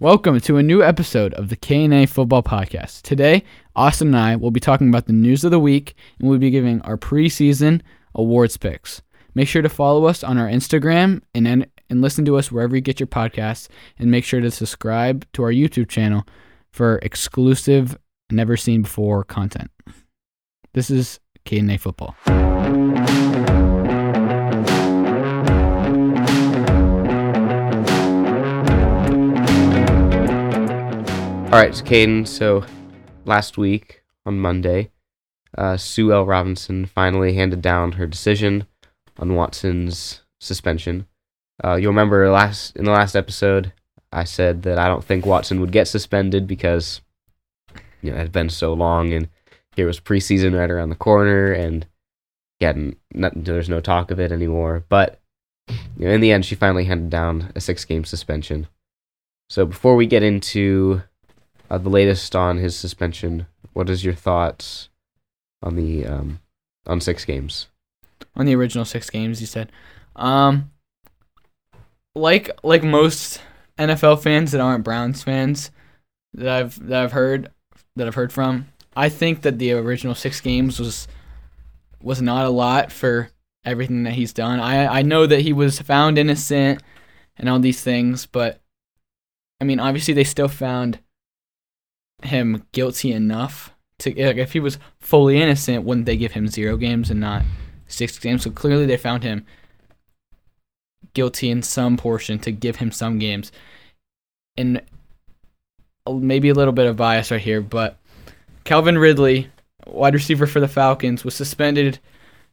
Welcome to a new episode of the K&A Football Podcast. Today, Austin and I will be talking about the news of the week and we'll be giving our preseason awards picks. Make sure to follow us on our Instagram and and listen to us wherever you get your podcasts and make sure to subscribe to our YouTube channel for exclusive never seen before content. This is K&A Football. All right, so Kadin. So last week on Monday, uh, Sue L. Robinson finally handed down her decision on Watson's suspension. Uh, you'll remember last in the last episode, I said that I don't think Watson would get suspended because you know it had been so long, and here was preseason right around the corner, and yeah, there's no talk of it anymore. But you know, in the end, she finally handed down a six-game suspension. So before we get into uh, the latest on his suspension. What is your thoughts on the um, on six games? On the original six games, you said. Um, like like most NFL fans that aren't Browns fans that I've that I've heard that I've heard from, I think that the original six games was was not a lot for everything that he's done. I I know that he was found innocent and all these things, but I mean, obviously they still found him guilty enough to like, if he was fully innocent, wouldn't they give him zero games and not six games? So clearly they found him guilty in some portion to give him some games. And maybe a little bit of bias right here, but Calvin Ridley, wide receiver for the Falcons, was suspended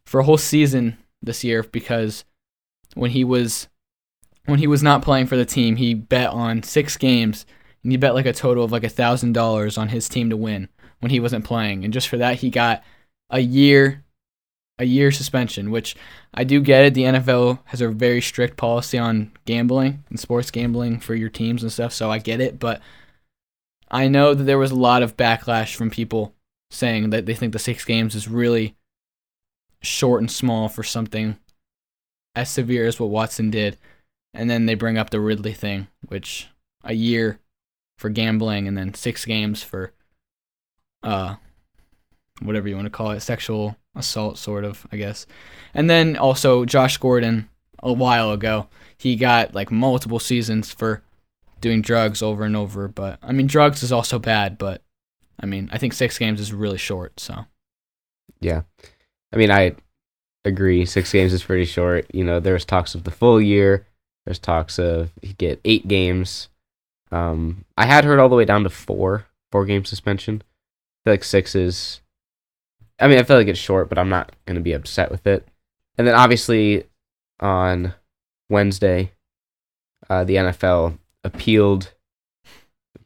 for a whole season this year because when he was when he was not playing for the team, he bet on six games and he bet like a total of like a thousand dollars on his team to win when he wasn't playing, and just for that he got a year, a year suspension. Which I do get it. The NFL has a very strict policy on gambling and sports gambling for your teams and stuff, so I get it. But I know that there was a lot of backlash from people saying that they think the six games is really short and small for something as severe as what Watson did. And then they bring up the Ridley thing, which a year for gambling and then six games for uh whatever you want to call it, sexual assault sort of, I guess. And then also Josh Gordon a while ago, he got like multiple seasons for doing drugs over and over, but I mean drugs is also bad, but I mean, I think 6 games is really short, so yeah. I mean, I agree 6 games is pretty short. You know, there's talks of the full year. There's talks of he get 8 games. Um, I had heard all the way down to four, four game suspension. I feel like six is. I mean, I feel like it's short, but I'm not gonna be upset with it. And then obviously on Wednesday, uh, the NFL appealed.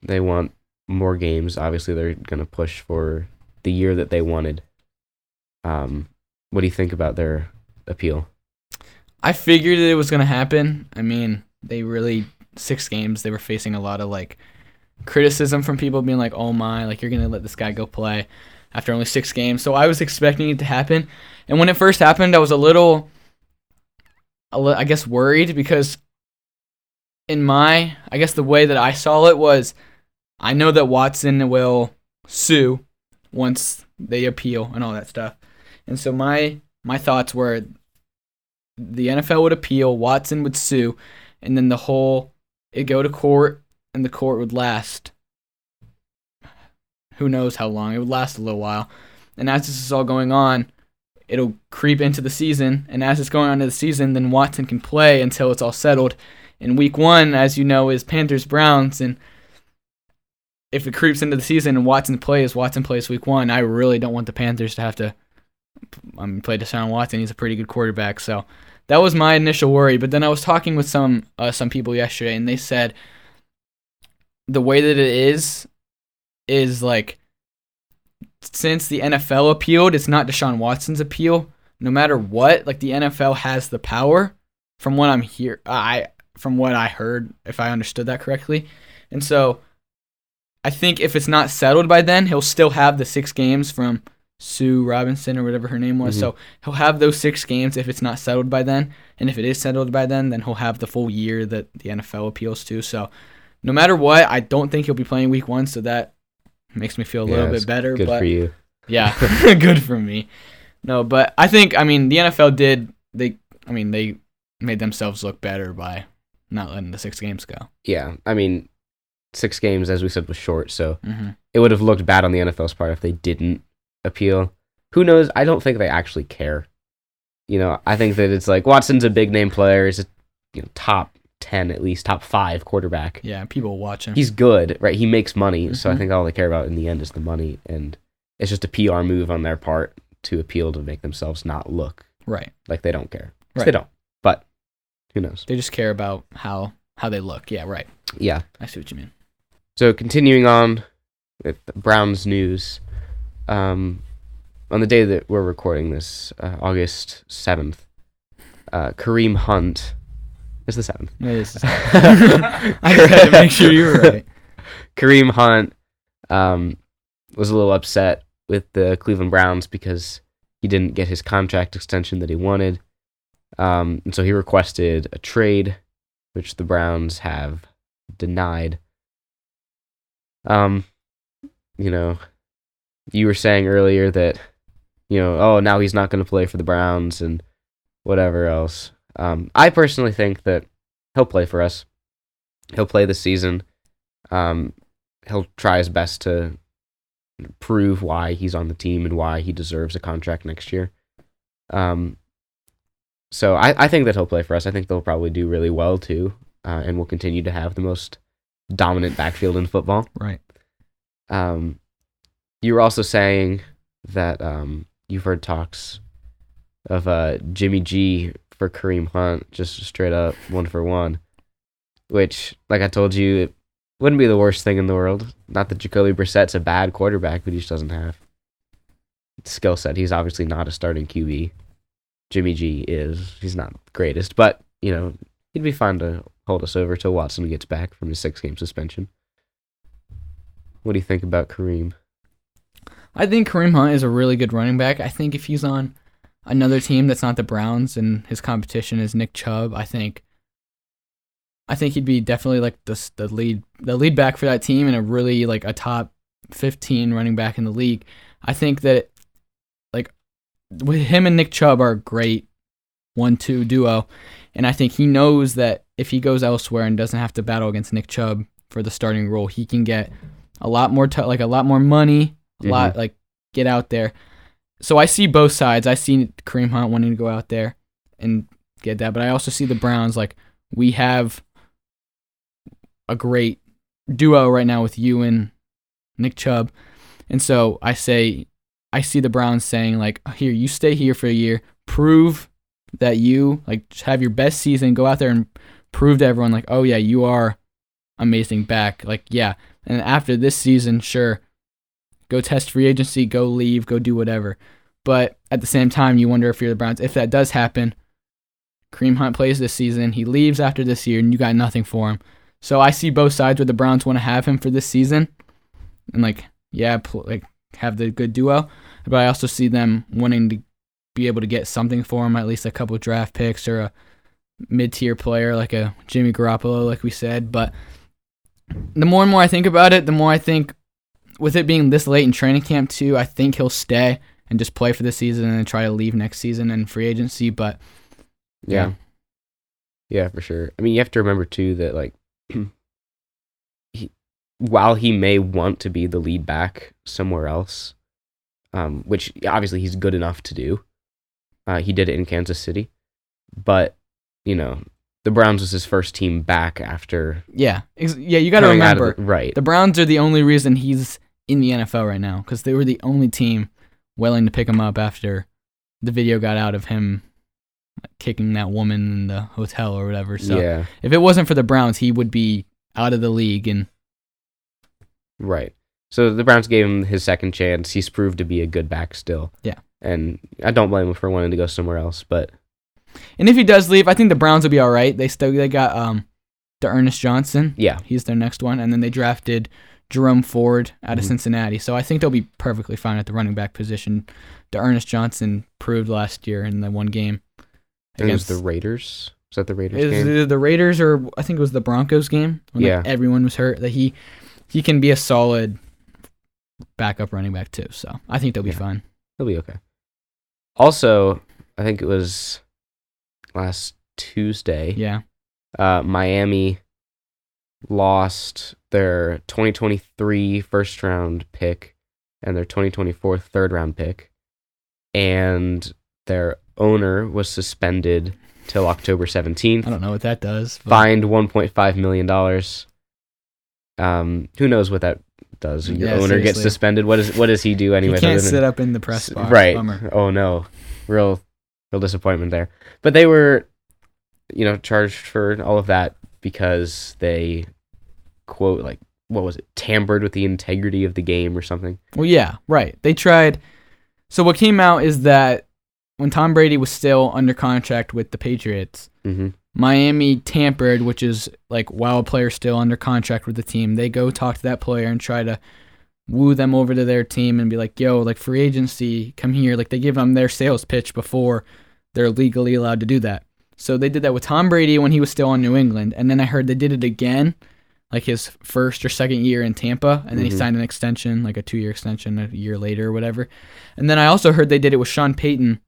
They want more games. Obviously, they're gonna push for the year that they wanted. Um, what do you think about their appeal? I figured it was gonna happen. I mean, they really six games, they were facing a lot of like criticism from people being like, "Oh my, like you're gonna let this guy go play after only six games." So I was expecting it to happen, and when it first happened, I was a little, I guess, worried because in my, I guess the way that I saw it was, I know that Watson will sue once they appeal and all that stuff, and so my my thoughts were the NFL would appeal, Watson would sue, and then the whole it go to court and the court would last who knows how long. It would last a little while. And as this is all going on, it'll creep into the season. And as it's going on to the season, then Watson can play until it's all settled. In week one, as you know, is Panthers Browns. And if it creeps into the season and Watson plays, Watson plays week one, I really don't want the Panthers to have to I mean, play Deshaun Watson. He's a pretty good quarterback. So that was my initial worry. But then I was talking with some uh, some people yesterday, and they said the way that it is is like since the NFL appealed, it's not Deshaun Watson's appeal. No matter what, like the NFL has the power. From what I'm here, I from what I heard, if I understood that correctly, and so I think if it's not settled by then, he'll still have the six games from Sue Robinson or whatever her name was. Mm-hmm. So he'll have those six games if it's not settled by then. And if it is settled by then, then he'll have the full year that the NFL appeals to. So no matter what, I don't think he'll be playing week one, so that makes me feel a little Yeah, bit better. Good but for you. yeah, good for me. No, but I think I mean the NFL did they I mean they made themselves look better by not letting the six games go. Yeah, I mean, six games, as we said, was short, so Mm-hmm. it would have looked bad on the NFL's part if they didn't appeal. Who knows? I don't think they actually care. You know, I think that it's like Watson's a big name player. He's a you know, top ten at least, top five quarterback. Yeah, people watch him. He's good, right? He makes money, so I Mhm. think all they care about in the end is the money, and it's just a PR move on their part to appeal to make themselves not look right. like they don't care. Right. They don't, but who knows? They just care about how how they look. Yeah, right. Yeah. I see what you mean. So continuing on with Browns news, um, on the day that we're recording this, uh, August seventh, uh, Kareem Hunt is the seventh. It is. I just had to make sure you were right. Kareem Hunt um, was a little upset with the Cleveland Browns because he didn't get his contract extension that he wanted, um, and so he requested a trade, which the Browns have denied. Um, you know, you were saying earlier that, you know, oh now he's not going to play for the Browns and whatever else. Um, I personally think that he'll play for us. He'll play this season. Um, he'll try his best to prove why he's on the team and why he deserves a contract next year. Um, so I, I think that he'll play for us. I think they'll probably do really well too, uh, and we'll continue to have the most dominant backfield in football. Right. Um, you were also saying that um, you've heard talks of uh, Jimmy G for Kareem Hunt, just straight up one for one. Which, like I told you, it wouldn't be the worst thing in the world. Not that Jacoby Brissett's a bad quarterback, but he just doesn't have skill set. He's obviously not a starting QB. Jimmy G is. He's not the greatest, but you know he'd be fine to hold us over till Watson gets back from his six-game suspension. What do you think about Kareem? I think Kareem Hunt is a really good running back. I think if he's on another team that's not the Browns and his competition is Nick Chubb, I think I think he'd be definitely like the the lead the lead back for that team and a really like a top 15 running back in the league. I think that like with him and Nick Chubb are great one-two duo and I think he knows that if he goes elsewhere and doesn't have to battle against Nick Chubb for the starting role, he can get a lot more t- like a lot more money, a lot mm-hmm. like get out there. So I see both sides. I see Kareem Hunt wanting to go out there and get that, but I also see the Browns like we have a great duo right now with you and Nick Chubb. And so I say I see the Browns saying like here you stay here for a year, prove that you like have your best season, go out there and prove to everyone like oh yeah, you are amazing back. Like yeah. And after this season, sure, go test free agency, go leave, go do whatever. But at the same time, you wonder if you're the Browns. If that does happen, Kareem Hunt plays this season, he leaves after this year, and you got nothing for him. So I see both sides where the Browns want to have him for this season, and like yeah, pl- like have the good duo. But I also see them wanting to be able to get something for him, at least a couple draft picks or a mid-tier player like a Jimmy Garoppolo, like we said. But the more and more I think about it, the more I think with it being this late in training camp too, I think he'll stay and just play for the season and then try to leave next season in free agency. But Yeah. Yeah, for sure. I mean, you have to remember too that like he, while he may want to be the lead back somewhere else, um, which obviously he's good enough to do. Uh, he did it in Kansas City, but you know, the Browns was his first team back after yeah, yeah, you got to coming out of remember the- right. the Browns are the only reason he's in the NFL right now because they were the only team willing to pick him up after the video got out of him kicking that woman in the hotel or whatever. So yeah, if it wasn't for the Browns, he would be out of the league and right. So the Browns gave him his second chance. He's proved to be a good back still. Yeah. and I don't blame him for wanting to go somewhere else, but and if he does leave, I think the Browns will be all right. They still they got um the Ernest Johnson. yeah, He's their next one, and then they drafted Jerome Ford out of Mhm. Cincinnati. So I think they'll be perfectly fine at the running back position. The Ernest Johnson proved last year in the one game it was against the Raiders. Was that the Raiders Is game? it the Raiders or I think it was the Broncos game when like, Yeah. everyone was hurt that he he can be a solid backup running back too. So I think they'll be Yeah. fine. He'll be okay. Also, I think it was last Tuesday. Yeah. uh, Miami lost their 2023 first round pick and their 2024 third round pick, and their owner was suspended till October 17th. I don't know what that does. but- Fined 1.5 million dollars. Um, who knows what that does? Your Yeah, owner gets seriously. suspended. What is what does he do He anyway? can't sit up in the press box. Right. Bummer. Oh no. Real real disappointment there. But they were you know charged for all of that because they quote like what was it? tampered with the integrity of the game or something. Well, yeah, right. They tried. So what came out is that when Tom Brady was still under contract with the Patriots, Mhm. Miami tampered, which is like while a player's still under contract with the team, they go talk to that player and try to woo them over to their team and be like, "Yo, like free agency, come here." Like they give them their sales pitch before they're legally allowed to do that. So they did that with Tom Brady when he was still in New England, and then I heard they did it again, like his first or second year in Tampa, and then he Mhm. signed an extension, like a two-year extension, a year later or whatever. And then I also heard they did it with Sean Payton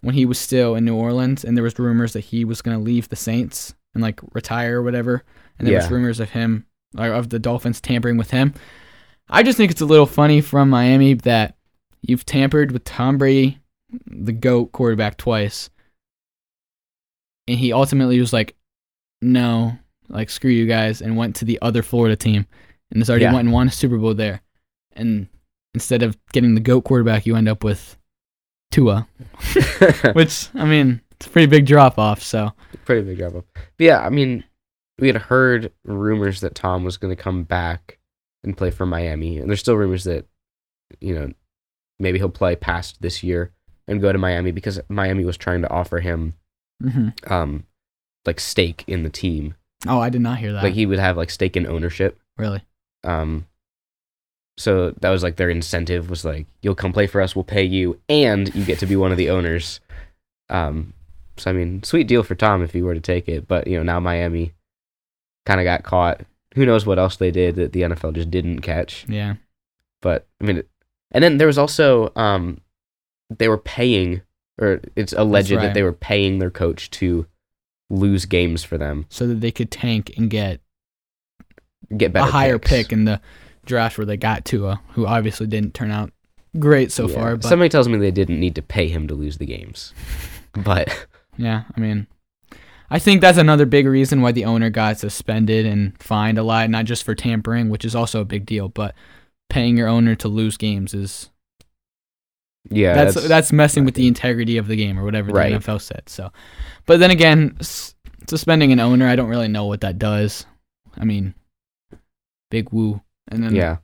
when he was still in New Orleans, and there was rumors that he was gonna leave the Saints and like retire or whatever. And there was rumors of him, or of the Dolphins tampering with him. I just think it's a little funny from Miami that you've tampered with Tom Brady, the GOAT quarterback, twice. And he ultimately was like, no, like, screw you guys, and went to the other Florida team. And has already Yeah. went and won a Super Bowl there. And instead of getting the GOAT quarterback, you end up with Tua, which, I mean, it's a pretty big drop off. So, Pretty big drop off. But yeah, I mean, we had heard rumors that Tom was going to come back and play for Miami, and there's still rumors that you know maybe he'll play past this year and go to Miami because Miami was trying to offer him mhm. um like stake in the team. oh, I did not hear that. Like he would have like stake in ownership. really? Um so that was like their incentive was like you'll come play for us, we'll pay you and you get to be one of the owners. Um so I mean, sweet deal for Tom if he were to take it, but you know, now Miami kind of got caught. Who knows what else they did that the NFL just didn't catch. Yeah. But I mean, and then there was also um, they were paying, or it's alleged right. that they were paying their coach to lose games for them, So that they could tank and get get better a higher picks. pick in the draft where they got Tua, who obviously didn't turn out great so Yeah. far. But Somebody tells me they didn't need to pay him to lose the games, but yeah, I mean, I think that's another big reason why the owner got suspended and fined a lot, not just for tampering, which is also a big deal, but paying your owner to lose games is yeah, that's that's, messing with the integrity of the game or whatever Right. the NFL said. So, but then again, s- suspending an owner, I don't really know what that does. I mean, big woo, and then yeah,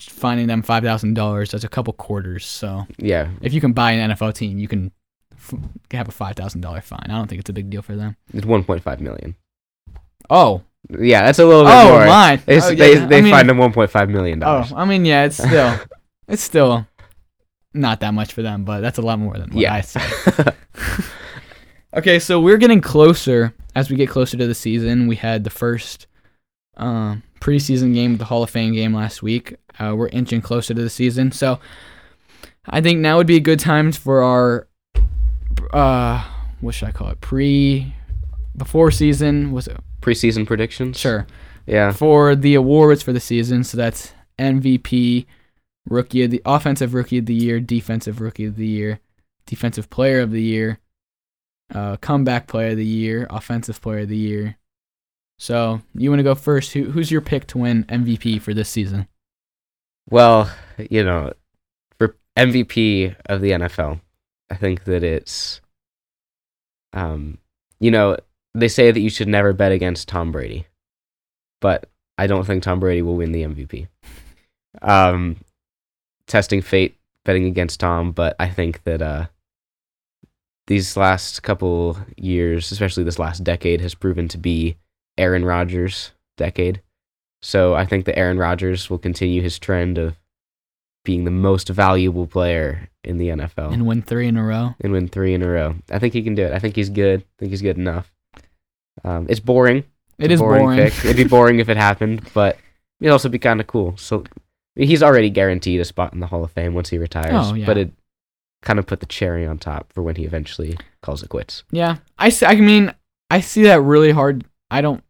finding them five thousand dollars. That's a couple quarters. So yeah, if you can buy an NFL team, you can f- have a five thousand dollar fine. I don't think it's a big deal for them. it's one point five million. Oh, Yeah, that's a little bit oh, more. mine. It's, Oh, they yeah, they I mean, fined him one point five million Oh, dollars. I mean, yeah, it's still, it's still not that much for them, but that's a lot more than what yeah, I said. Okay, so we're getting closer as we get closer to the season. We had the first um, preseason game, the Hall of Fame game last week. Uh, we're inching closer to the season, so I think now would be a good time for our uh, what should I call it? Pre before season was it? preseason predictions. Sure Yeah, for the awards for the season. So that's MVP, rookie of the offensive rookie of the year, defensive rookie of the year, defensive player of the year, uh, comeback player of the year, offensive player of the year. So you want to go first? Who, who's your pick to win MVP for this season? Well, you know, for MVP of the NFL, I think that it's, um, you know, they say that you should never bet against Tom Brady, but I don't think Tom Brady will win the MVP. Um, testing fate, betting against Tom, but I think that uh, these last couple years, especially this last decade, has proven to be Aaron Rodgers' decade. So I think that Aaron Rodgers will continue his trend of being the most valuable player in the NFL And win three in a row. and win three in a row. I think he can do it. I think he's good. I think he's good enough. Um, it's boring. It It's a is boring. pick. It'd be boring if it happened, but it'd also be kind of cool. So he's already guaranteed a spot in the Hall of Fame once he retires. Oh, yeah. But it kind of put the cherry on top for when he eventually calls it quits. Yeah, I see, I mean, I see that really hard. I don't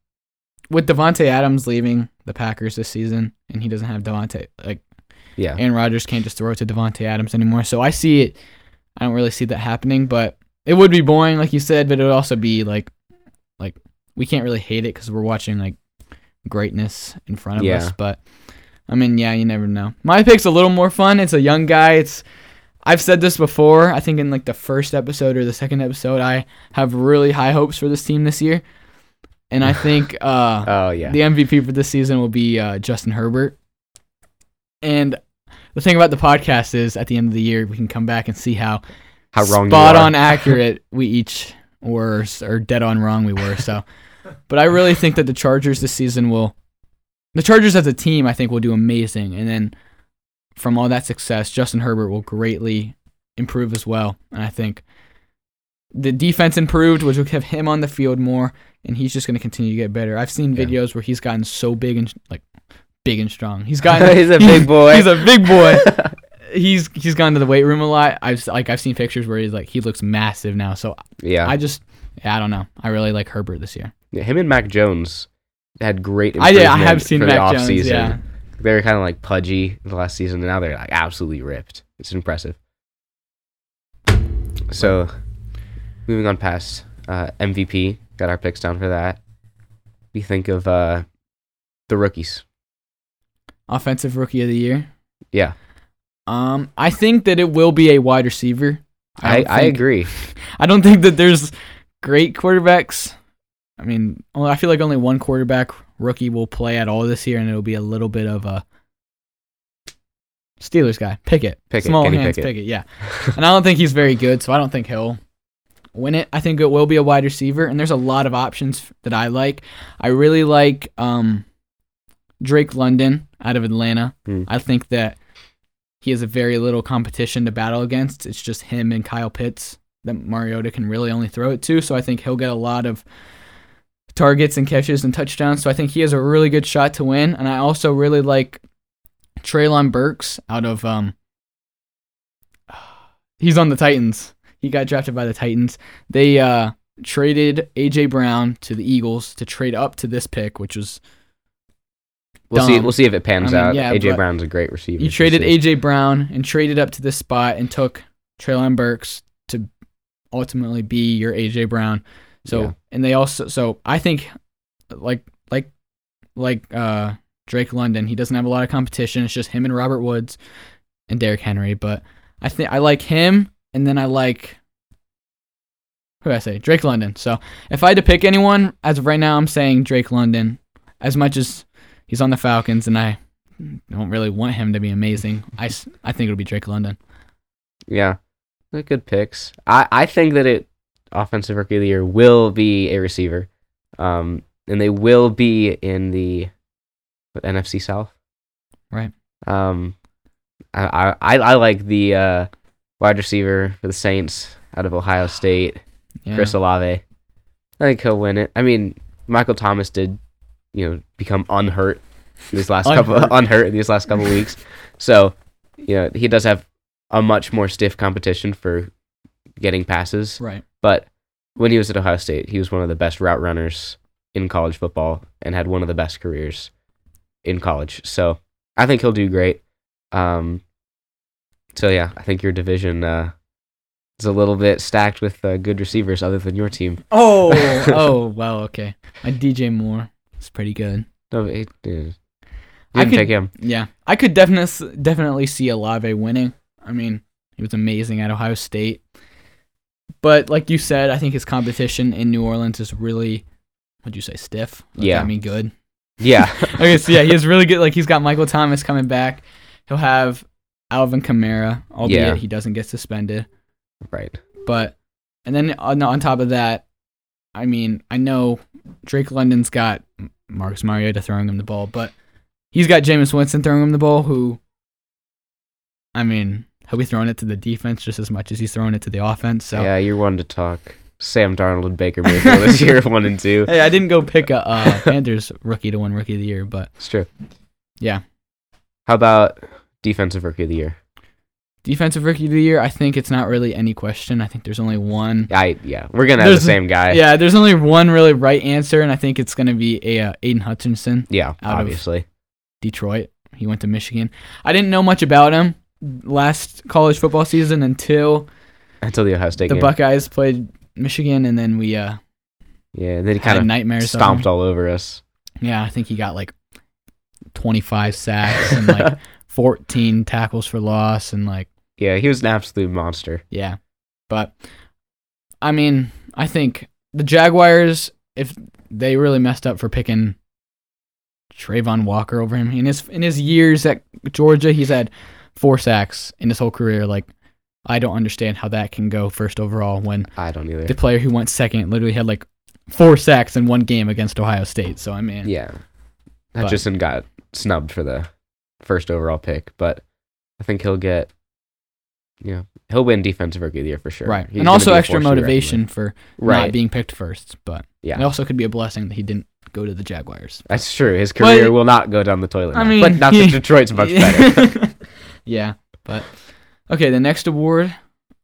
with Davante Adams leaving the Packers this season, and he doesn't have Davante like Yeah. Aaron Rodgers can't just throw it to Davante Adams anymore. So I see it. I don't really see that happening, but it would be boring, like you said. But it would also be like, like we can't really hate it because we're watching like greatness in front of Yeah. us. But I mean, yeah, you never know. My pick's a little more fun. It's a young guy. It's I've said this before. I think in like the first episode or the second episode, I have really high hopes for this team this year, and I think uh, Oh yeah. the MVP for this season will be uh, Justin Herbert. And the thing about the podcast is, at the end of the year, we can come back and see how How wrong spot on accurate we each were, or dead on wrong we were. So, but I really think that the Chargers this season will, the Chargers as a team, I think will do amazing. And then from all that success, Justin Herbert will greatly improve as well. And I think the defense improved, which will have him on the field more, and he's just going to continue to get better. I've seen Yeah. videos where he's gotten so big and like big and strong. He's gotten he's a big boy. He's a big boy. he's he's gone to the weight room a lot. I've like I've seen pictures where he's like he looks massive now. So yeah. I just yeah, I don't know. I really like Herbert this year. Yeah, Him and Mac Jones had great. I yeah, I have seen for the Mac Jones. offseason. Yeah, They were kind of like pudgy the last season, and now they're like absolutely ripped. It's impressive. So, moving on past uh, MVP, got our picks down for that. We think of uh, the rookies? offensive rookie of the year. Yeah, Um, I think that it will be a wide receiver. I, don't I agree. I don't think that there's great quarterbacks. I mean, I feel like only one quarterback rookie will play at all this year, and it'll be a little bit of a Steelers guy, Pickett, Pickett, small Kenny hands, Pickett. Pickett. Yeah, and I don't think he's very good, so I don't think he'll win it. I think it will be a wide receiver, and there's a lot of options that I like. I really like um, Drake London out of Atlanta. Hmm. I think that he has a very little competition to battle against. It's just him and Kyle Pitts that Mariota can really only throw it to. So I think he'll get a lot of targets and catches and touchdowns. So I think he has a really good shot to win. And I also really like Treylon Burks out of um he's on the Titans. He got drafted by the Titans. They uh traded AJ Brown to the Eagles to trade up to this pick, which was We'll see. We'll see if it pans I mean, out. yeah, AJ Brown's a great receiver. you traded. AJ Brown and traded up to this spot and took Treylon Burks to ultimately be your AJ Brown. So Yeah. And they also so I think like like like uh Drake London, he doesn't have a lot of competition. It's just him and Robert Woods and Derrick Henry. But I think I like him and then I like who I say? Drake London. So if I had to pick anyone, as of right now I'm saying Drake London. As much as he's on the Falcons and I don't really want him to be amazing. I, I think it'll be Drake London. Yeah, good picks. I, I think that it offensive rookie of the year will be a receiver, um, and they will be in the what, NFC South. Right. Um, I I, I like the uh, wide receiver for the Saints out of Ohio State, Yeah. Chris Olave. I think he'll win it. I mean, Michael Thomas did, you know, become unhurt these last couple Unhurt. unhurt in these last couple weeks. So, you know, he does have a much more stiff competition for getting passes. Right. But when he was at Ohio State, he was one of the best route runners in college football and had one of the best careers in college. So I think he'll do great. Um, so yeah, I think your division uh, is a little bit stacked with uh, good receivers other than your team. Oh, oh, well, okay. My DJ Moore is pretty good. No, it, it, I could- pick him. Yeah, I could definitely definitely see Olave winning. I mean, he was amazing at Ohio State, but like you said, I think his competition in New Orleans is really, what'd you say, stiff? Like, Yeah. I mean, good. Yeah. okay, so yeah, he's really good. Like he's got Michael Thomas coming back. He'll have Alvin Kamara, albeit Yeah. he doesn't get suspended. right. But and then on, on top of that, I mean, I know Drake London's got Marcus Mariota throwing him the ball, but he's got Jameis Winston throwing him the ball. Who, I mean, he'll be throwing it to the defense just as much as he's throwing it to the offense. So Yeah, you're one to talk Sam Darnold and Baker Mayfield this year, one and two. Hey, I didn't go pick a uh, Panthers rookie to win Rookie of the Year, but It's true. Yeah. How about defensive rookie of the year? Defensive Rookie of the Year, I think it's not really any question. I think there's only one. I yeah, we're gonna have the same guy. Yeah, there's only one really right answer, and I think it's gonna be a uh, Aiden Hutchinson, Yeah, obviously. Detroit. He went to Michigan. I didn't know much about him last college football season until Until the Ohio State the game. Buckeyes played Michigan, and then we uh yeah, and then he kind of nightmares stomped all over us. Yeah, I think he got like 25 sacks and like 14 tackles for loss, and like Yeah, he was an absolute monster. Yeah. But I mean, I think the Jaguars, if they really messed up for picking Travon Walker over him in his in his years at Georgia, he's had four sacks in his whole career. Like, I don't understand how that can go first overall when I don't either. the player who went second literally had like four sacks in one game against Ohio State. So I mean, Yeah. But- Hutchinson got snubbed for the first overall pick, but I think he'll get you know, he'll win defensive rookie of the year for sure. right, He's and also extra force to be reckoned motivation for Right. not being picked first. But Yeah. it also could be a blessing that he didn't go to the Jaguars. That's true. His But- career will not go down the toilet. I now. mean, but not that Detroit's much better. yeah, but okay. The next award,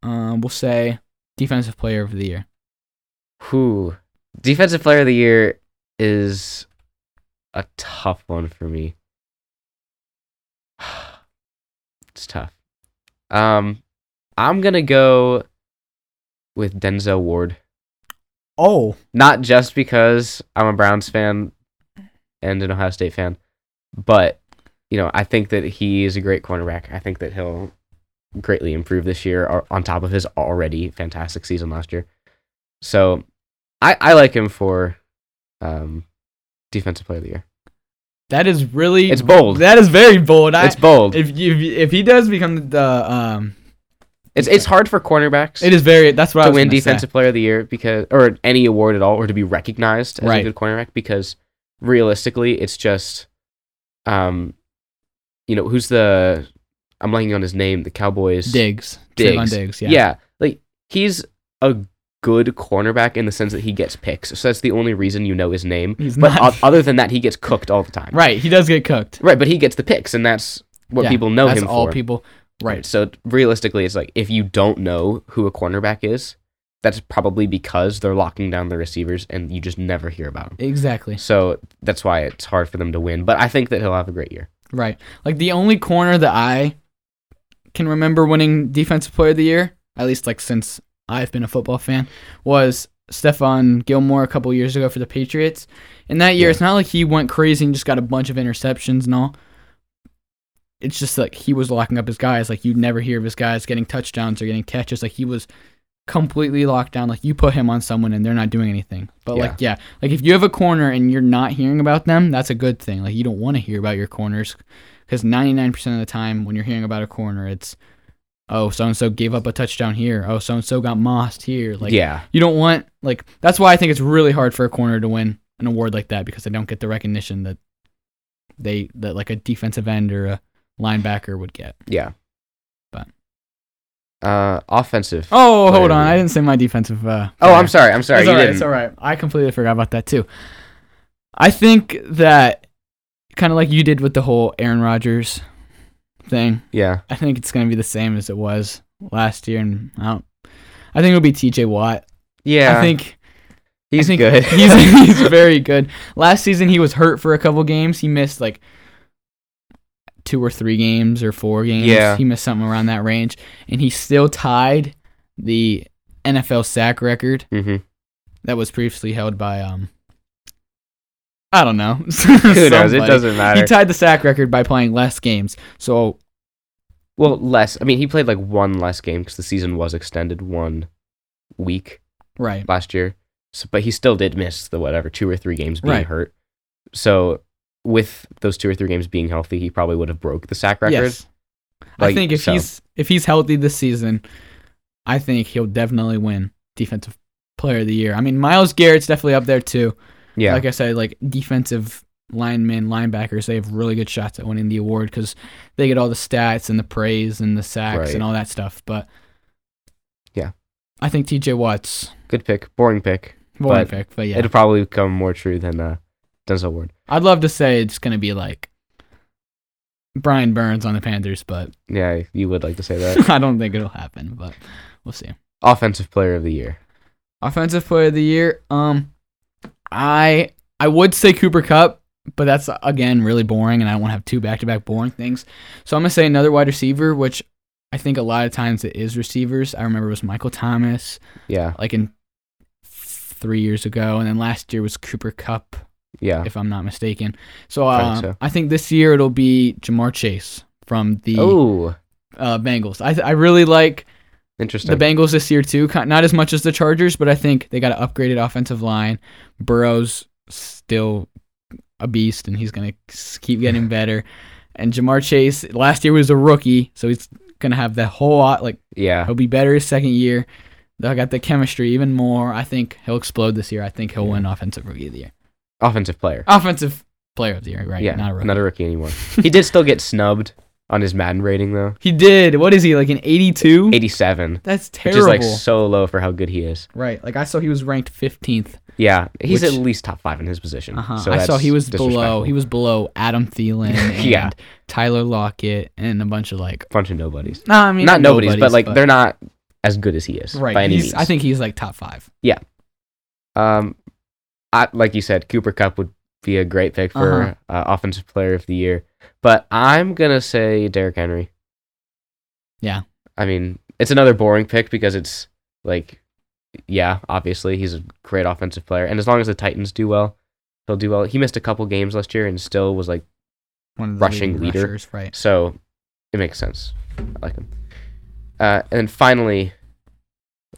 um, we'll say defensive player of the year. Who defensive player of the year is a tough one for me. It's tough. Um, I'm gonna go with Denzel Ward. Oh, Not just because I'm a Browns fan and an Ohio State fan, but you know I think that he is a great cornerback. I think that he'll greatly improve this year on top of his already fantastic season last year. So I I like him for um defensive player of the year. that is really It's bold. That is very bold. I, It's bold. if you, if he does become the um, It's it's hard for cornerbacks it is very. That's what I to win gonna say. defensive player of the year because or any award at all or to be recognized as Right. a good cornerback because realistically it's just um you know who's the I'm blanking on his name the Cowboys Diggs, Diggs. Diggs. Yeah. yeah. like he's a good cornerback in the sense that he gets picks so that's the only reason you know his name He's but not- o- other than that he gets cooked all the time Right. He does get cooked. right but he gets the picks and that's what Yeah, people know That's him all for people. Right. so realistically, it's like if you don't know who a cornerback is, that's probably because they're locking down the receivers and you just never hear about them. Exactly. So that's why it's hard for them to win. But I think that he'll have a great year. Right. Like the only corner that I can remember winning defensive player of the year, at least like since I've been a football fan, was Stephon Gilmore a couple years ago for the Patriots. In that year, Yeah. it's not like he went crazy and just got a bunch of interceptions and all. It's just like he was locking up his guys. Like you'd never hear of his guys getting touchdowns or getting catches. Like he was completely locked down. Like you put him on someone and they're not doing anything. But like yeah, like if you have a corner and you're not hearing about them, that's a good thing. Like you don't want to hear about your corners because 99% of the time when you're hearing about a corner, it's oh so and so gave up a touchdown here. Oh so and so got mossed here. Like yeah, you don't want like that's why I think it's really hard for a corner to win an award like that because they don't get the recognition that they that like a defensive end or a linebacker would get. yeah. Uh, offensive. Oh, hold on. I didn't say my defensive. Uh, Oh. I'm sorry. I'm sorry. It's all right. It's all right. I completely forgot about that too. I think that kind of like you did with the whole Aaron Rodgers thing. Yeah, I think it's going to be the same as it was last year, and I don't. I think it'll be T.J. Watt. yeah. I think he's I think good. he's he's very good. Last season he was hurt for a couple games. He missed like two or three games or four games. Yeah. He missed something around that range, and he still tied the NFL sack record hmm that was previously held by um. I don't know. Who knows? It doesn't matter. He tied the sack record by playing less games. So well, less. I mean, he played like one less game because the season was extended one week. right, last year. So, but he still did miss the whatever two or three games being Right. hurt. So with those two or three games being healthy, he probably would have broke the sack record. yes. I think if so. he's if he's healthy this season, I think he'll definitely win defensive player of the year. I mean, Myles Garrett's definitely up there too. Yeah, Like I said, like defensive linemen, linebackers, they have really good shots at winning the award because they get all the stats and the praise and the sacks Right. and all that stuff. But Yeah. I think T.J. Watt's Good pick. Boring pick. boring But pick, but yeah, It'll probably become more true than uh, Denzel Ward. I'd love to say it's gonna be like Brian Burns on the Panthers, but Yeah, you would like to say that. I don't think it'll happen. But we'll see. Offensive player of the year. Offensive player of the year. Um, I I would say Cooper Kupp, but that's again really boring, and I don't want to have two back to back boring things. So I'm gonna say another wide receiver, which I think a lot of times it is receivers. I remember it was Michael Thomas, Yeah, like in three years ago, and then last year was Cooper Kupp, yeah. if I'm not mistaken. So, I uh, think so. I think this year it'll be Ja'Marr Chase from the Oh, uh, Bengals. I I really like interesting. the Bengals this year too. Not as much as the Chargers, but I think they got an upgraded offensive line. Burrow's still a beast, and he's gonna keep getting better. And Ja'Marr Chase last year was a rookie, so he's gonna have the whole lot. Like yeah, he'll be better his second year. They got the chemistry even more. I think he'll explode this year. I think he'll win offensive rookie of the year, offensive player. offensive player of the year. Right? yeah, not a rookie. not a rookie anymore. he did still get snubbed on his Madden rating though. he did. What is he like an 82? 87, That's which terrible. is like so low for how good he is. right. Like I saw he was ranked 15th. Yeah, he's Which- at least top five in his position. Uh-huh. So I saw he was below. He was below Adam Thielen and Yeah. Tyler Lockett and a bunch of like. bunch of nobodies. Nah, I mean not nobodies, but like they're not as good as he is right. by any he's- means. I think he's like top five. Yeah. Um, I, like you said, Cooper Kupp would be a great pick for Uh-huh. uh, offensive player of the year. But I'm gonna say Derrick Henry. Yeah. I mean, it's another boring pick because it's like, yeah, obviously he's a great offensive player, and as long as the Titans do well, he'll do well. He missed a couple games last year and still was like, One of the Rushing leader. rushers, right? so it makes sense. I like him. Uh, and then finally,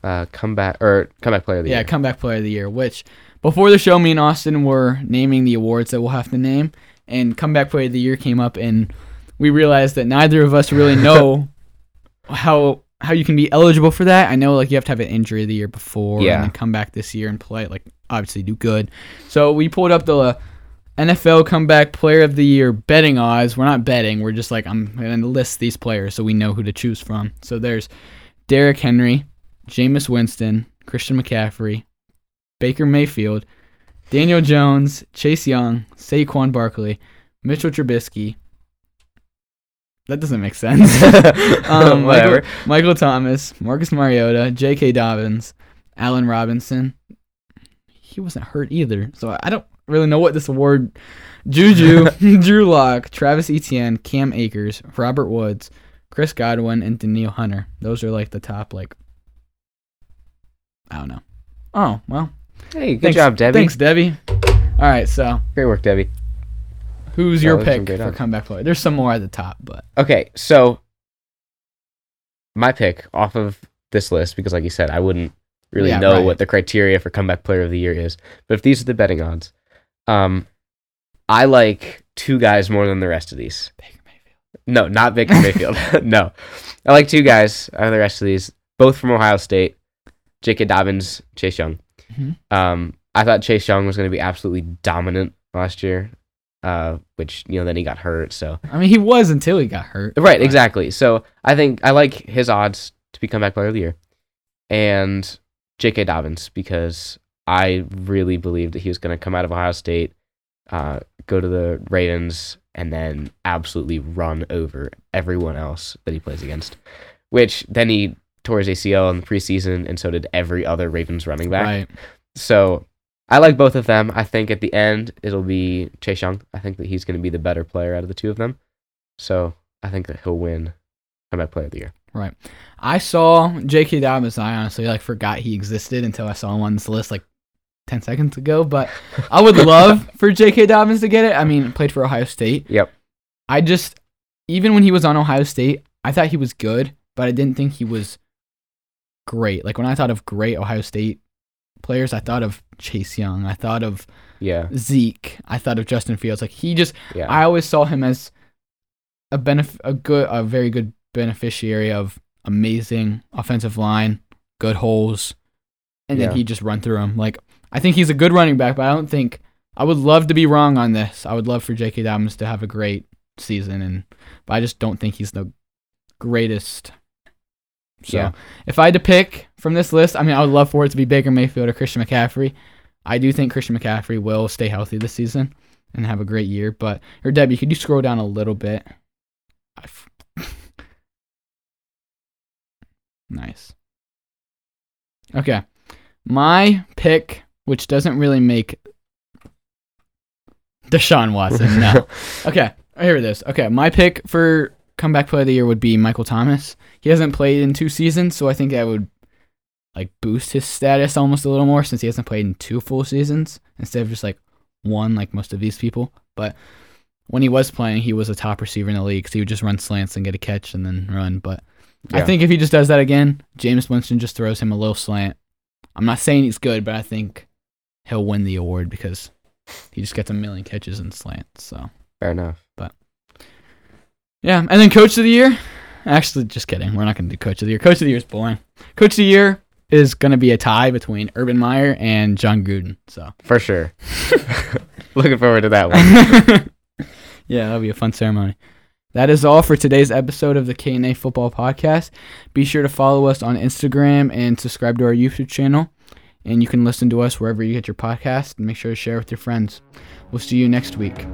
uh, comeback or comeback player of the Yeah, year. comeback player of the year. Which before the show, me and Austin were naming the awards that we'll have to name, and comeback player of the year came up, and we realized that neither of us really know how how you can be eligible for that. I know like you have to have an injury the year before, Yeah. and then come back this year and play like obviously do good. So we pulled up the uh, NFL comeback player of the year betting odds. We're not betting. We're just like I'm going to list these players so we know who to choose from. So there's Derrick Henry, Jameis Winston, Christian McCaffrey, Baker Mayfield, Daniel Jones, Chase Young, Saquon Barkley, Mitchell Trubisky. That doesn't make sense. um, Whatever. Michael, Michael Thomas, Marcus Mariota, J.K. Dobbins, Allen Robinson. He wasn't hurt either, so I don't really know what this award. Juju, Drew Lock, Travis Etienne, Cam Akers, Robert Woods, Chris Godwin, and Danielle Hunter. Those are like the top, like I don't know. Oh well, Hey, good thanks, job, Debbie. Thanks, Debbie. All right, so Great work, Debbie. who's Yeah, your those are some pick for odds. comeback player? There's some more at the top, but Okay, so my pick off of this list, because like you said, I wouldn't really Yeah, know right. what the criteria for comeback player of the year is. But if these are the betting odds, um, I like two guys more than the rest of these. Baker Mayfield. No, not Baker Mayfield. no, I like two guys out of the rest of these, both from Ohio State. J.K. Dobbins, Chase Young. Mhm. Um, I thought Chase Young was going to be absolutely dominant last year, uh, which you know then he got hurt. So I mean, he was until he got hurt. right, exactly. So I think I like his odds to be comeback player of the year, and J.K. Dobbins because I really believed that he was going to come out of Ohio State, uh, go to the Ravens, and then absolutely run over everyone else that he plays against. Which then he tore his ACL in the preseason, and so did every other Ravens running back. Right. So I like both of them. I think at the end it'll be Chase Young. I think that he's going to be the better player out of the two of them. So I think that he'll win comeback player of the year. Right. I saw J.K. Dobbins. I honestly like forgot he existed until I saw him on this list like ten seconds ago. But I would love for J.K. Dobbins to get it. I mean, played for Ohio State. Yep. I just even when he was on Ohio State, I thought he was good, but I didn't think he was great. Like when I thought of great Ohio State players, I thought of Chase Young. I thought of Yeah. Zeke. I thought of Justin Fields. Like he just Yeah. I always saw him as a benef- a good, a very good beneficiary of amazing offensive line, good holes, and then he just run through them. Like I think he's a good running back, but I don't think I would love to be wrong on this. I would love for J.K. Dobbins to have a great season, and but I just don't think he's the greatest. So Yeah. if I had to pick from this list, I mean, I would love for it to be Baker Mayfield or Christian McCaffrey. I do think Christian McCaffrey will stay healthy this season and have a great year. But or Debbie, could you scroll down a little bit? Nice. Okay, my pick, which doesn't really make Deshaun Watson. No. okay, here it is. Okay, my pick for comeback player of the year would be Michael Thomas. He hasn't played in two seasons, so I think that would like boost his status almost a little more since he hasn't played in two full seasons instead of just like one like most of these people. But when he was playing, he was a top receiver in the league, so he would just run slants and get a catch and then run. But I think if he just does that again, Jameis Winston just throws him a little slant. I'm not saying he's good, but I think he'll win the award because he just gets a million catches and slants. So Fair enough. Yeah, and then coach of the year. Actually, just kidding. We're not going to do coach of the year. Coach of the year is boring. Coach of the year is going to be a tie between Urban Meyer and Jon Gruden. So For sure. Looking forward to that one. yeah, that'll be a fun ceremony. That is all for today's episode of the K&A Football Podcast. Be sure to follow us on Instagram and subscribe to our YouTube channel. And you can listen to us wherever you get your podcast. And make sure to share with your friends. We'll see you next week.